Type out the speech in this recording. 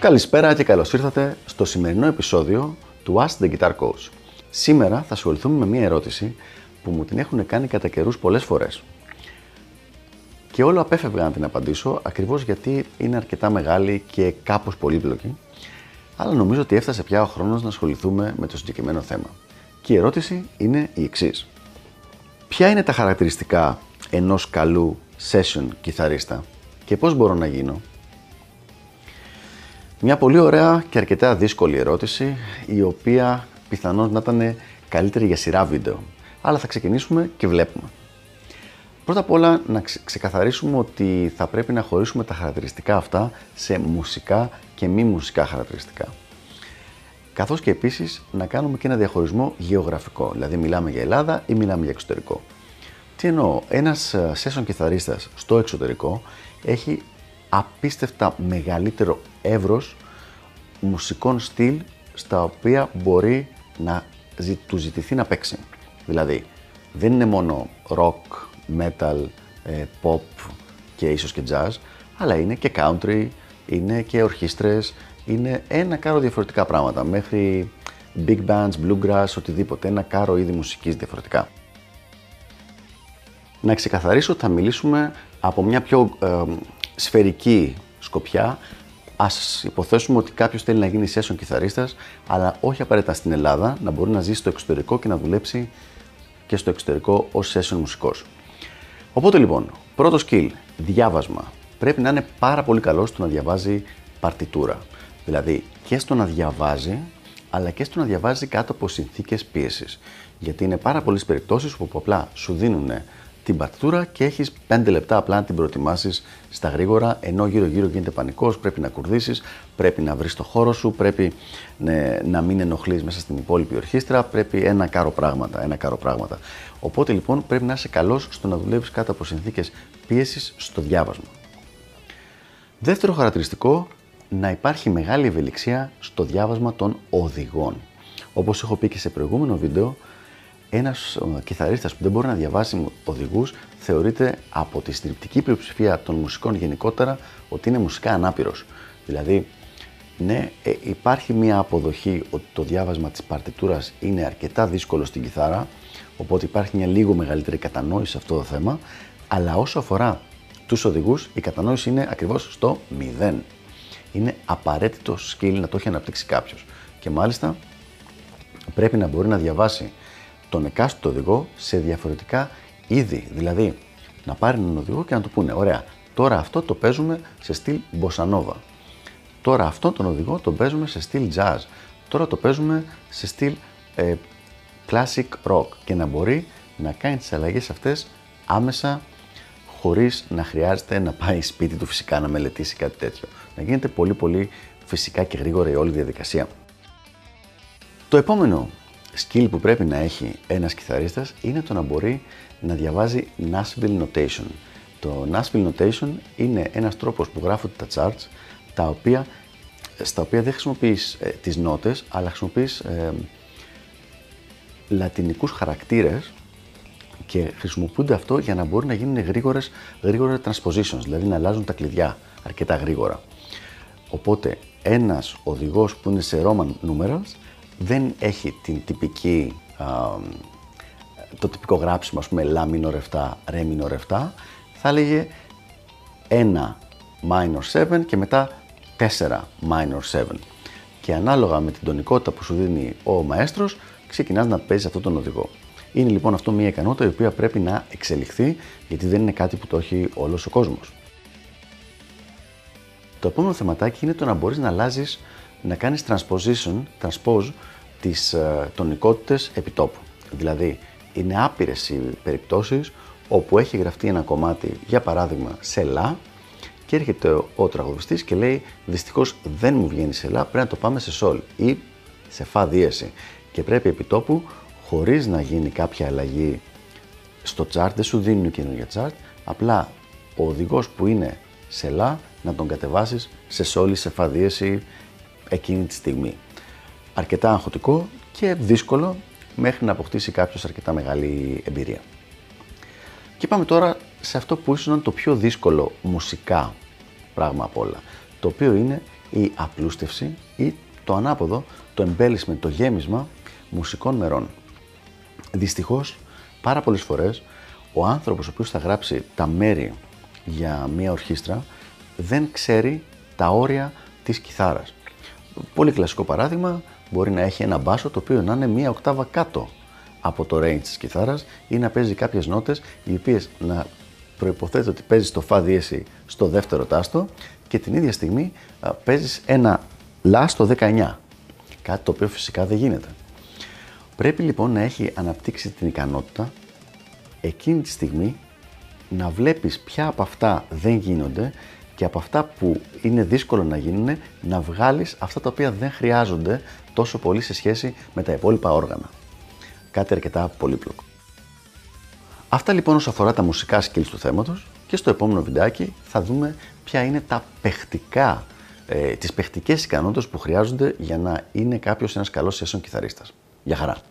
Καλησπέρα και καλώς ήρθατε στο σημερινό επεισόδιο του Ask the Guitar Coach. Σήμερα θα ασχοληθούμε με μια ερώτηση που μου την έχουν κάνει κατά καιρούς πολλές φορές. Και όλο απέφευγα να την απαντήσω ακριβώς γιατί είναι αρκετά μεγάλη και κάπως πολύπλοκη, αλλά νομίζω ότι έφτασε πια ο χρόνος να ασχοληθούμε με το συγκεκριμένο θέμα. Και η ερώτηση είναι η εξής. Ποια είναι τα χαρακτηριστικά ενός καλού session κιθαρίστα και πώς μπορώ να γίνω; Μια πολύ ωραία και αρκετά δύσκολη ερώτηση, η οποία πιθανώς να ήταν καλύτερη για σειρά βίντεο. Αλλά θα ξεκινήσουμε και βλέπουμε. Πρώτα απ' όλα να ξεκαθαρίσουμε ότι θα πρέπει να χωρίσουμε τα χαρακτηριστικά αυτά σε μουσικά και μη μουσικά χαρακτηριστικά. Καθώς και επίσης να κάνουμε και ένα διαχωρισμό γεωγραφικό, δηλαδή μιλάμε για Ελλάδα ή μιλάμε για εξωτερικό. Τι εννοώ, ένας ε, session κιθαρίστας στο εξωτερικό έχει απίστευτα μεγαλύτερο εύρος μουσικών στυλ στα οποία μπορεί να του ζητηθεί να παίξει. Δηλαδή, δεν είναι μόνο rock, metal, ε, pop και ίσως και jazz, αλλά είναι και country, είναι και ορχήστρες, είναι ένα κάρο διαφορετικά πράγματα, μέχρι big bands, bluegrass, οτιδήποτε, ένα κάρο είδη μουσικής διαφορετικά. Να ξεκαθαρίσω ότι θα μιλήσουμε από μια πιο ε, σφαιρική σκοπιά, ας υποθέσουμε ότι κάποιος θέλει να γίνει session κιθαρίστας, αλλά όχι απαραίτητα στην Ελλάδα, να μπορεί να ζήσει στο εξωτερικό και να δουλέψει και στο εξωτερικό ως session μουσικός. Οπότε λοιπόν, πρώτο skill, διάβασμα. Πρέπει να είναι πάρα πολύ καλός στο να διαβάζει παρτιτούρα. Δηλαδή και στο να διαβάζει, αλλά και στο να διαβάζει κάτω από συνθήκες πίεσης. Γιατί είναι πάρα πολλές περιπτώσεις όπου απλά σου δίνουν την παρτιτούρα και έχεις 5 λεπτά απλά να την προετοιμάσεις στα γρήγορα, ενώ γύρω-γύρω γίνεται πανικός, πρέπει να κουρδίσεις, πρέπει να βρεις το χώρο σου, πρέπει ναι, να μην ενοχλείς μέσα στην υπόλοιπη ορχήστρα, πρέπει ένα κάρο πράγματα. Ένα κάρο πράγματα. Οπότε λοιπόν πρέπει να είσαι καλός στο να δουλεύεις κάτω από συνθήκες πίεσης στο διάβασμα. Δεύτερο χαρακτηριστικό, να υπάρχει μεγάλη ευελιξία στο διάβασμα των οδηγών. Όπως έχω πει και σε προηγούμενο βίντεο, ένας κιθαρίστας που δεν μπορεί να διαβάσει οδηγούς θεωρείται από τη στριπτική πλειοψηφία των μουσικών γενικότερα ότι είναι μουσικά ανάπηρος. Δηλαδή, ναι, ε, υπάρχει μια αποδοχή ότι το διάβασμα της παρτιτούρας είναι αρκετά δύσκολο στην κιθάρα, οπότε υπάρχει μια λίγο μεγαλύτερη κατανόηση σε αυτό το θέμα, αλλά όσο αφορά τους οδηγούς, η κατανόηση είναι ακριβώς στο μηδέν. Είναι απαραίτητο skill να το έχει αναπτύξει κάποιος. Και μάλιστα πρέπει να μπορεί να διαβάσει τον εκάστοτε οδηγό σε διαφορετικά είδη. Δηλαδή, να πάρει έναν οδηγό και να του πούνε: Ωραία, τώρα αυτό το παίζουμε σε στυλ μποσανόβα. Τώρα αυτό τον οδηγό τον παίζουμε σε στυλ jazz. Τώρα το παίζουμε σε στυλ ε, classic rock και να μπορεί να κάνει τις αλλαγές αυτές άμεσα χωρίς να χρειάζεται να πάει σπίτι του φυσικά να μελετήσει κάτι τέτοιο. Να γίνεται πολύ πολύ φυσικά και γρήγορα η όλη διαδικασία. Το επόμενο skill που πρέπει να έχει ένας κιθαρίστας είναι το να μπορεί να διαβάζει Nashville Notation. Το Nashville Notation είναι ένας τρόπος που γράφονται τα charts τα οποία, στα οποία δεν χρησιμοποιείς ε, τις νότες αλλά χρησιμοποιείς ε, λατινικούς χαρακτήρες και χρησιμοποιούνται αυτό για να μπορεί να γίνουν γρήγορες, γρήγορα transpositions, δηλαδή να αλλάζουν τα κλειδιά αρκετά γρήγορα. Οπότε ένας οδηγός που είναι σε Roman numerals δεν έχει την τυπική, το τυπικό γράψιμο, ας πούμε, La minor 7, Re minor 7, θα έλεγε 1 minor 7 και μετά 4 minor 7. Και ανάλογα με την τονικότητα που σου δίνει ο μαέστρος, ξεκινάς να παίζεις αυτόν τον οδηγό. Είναι λοιπόν αυτό μια ικανότητα η οποία πρέπει να εξελιχθεί, γιατί δεν είναι κάτι που το έχει όλος ο κόσμος. Το επόμενο θεματάκι είναι το να μπορείς να αλλάζεις να κάνεις transposition, transpose τις ε, τονικότητες επιτόπου. Δηλαδή, είναι άπειρες οι περιπτώσεις όπου έχει γραφτεί ένα κομμάτι, για παράδειγμα, σε λα και έρχεται ο, ο τραγουδιστής και λέει δυστυχώς δεν μου βγαίνει σε λα, πρέπει να το πάμε σε σολ ή σε φα δίεση και πρέπει επιτόπου χωρίς να γίνει κάποια αλλαγή στο chart, δεν σου δίνουν καινούργια chart, απλά ο οδηγός που είναι σε λα να τον κατεβάσεις σε σόλ ή σε φα δίεση εκείνη τη στιγμή. Αρκετά αγχωτικό και δύσκολο μέχρι να αποκτήσει κάποιος αρκετά μεγάλη εμπειρία. Και πάμε τώρα σε αυτό που ίσως είναι το πιο δύσκολο μουσικά πράγμα απ' όλα, το οποίο είναι η απλούστευση ή το ανάποδο, το embellishment, το γέμισμα μουσικών μερών. Δυστυχώς, πάρα πολλές φορές, ο άνθρωπος ο οποίος θα γράψει τα μέρη για μία ορχήστρα δεν ξέρει τα όρια της κιθάρας. Πολύ κλασικό παράδειγμα, μπορεί να έχει ένα μπάσο το οποίο να είναι μία οκτάβα κάτω από το range της κιθάρας ή να παίζει κάποιες νότες οι οποίες να προϋποθέτει ότι παίζεις το φα δίεση στο δεύτερο τάστο και την ίδια στιγμή παίζεις ένα λα στο 19. Κάτι το οποίο φυσικά δεν γίνεται. Πρέπει λοιπόν να έχει αναπτύξει την ικανότητα εκείνη τη στιγμή να βλέπεις ποια από αυτά δεν γίνονται και από αυτά που είναι δύσκολο να γίνουν να βγάλεις αυτά τα οποία δεν χρειάζονται τόσο πολύ σε σχέση με τα υπόλοιπα όργανα. Κάτι αρκετά πολύπλοκο. Αυτά λοιπόν όσο αφορά τα μουσικά skills του θέματος και στο επόμενο βιντεάκι θα δούμε ποια είναι τα παιχτικά, ε, τις παιχτικές ικανότητες που χρειάζονται για να είναι κάποιος ένας καλός session κιθαρίστας. Γεια χαρά!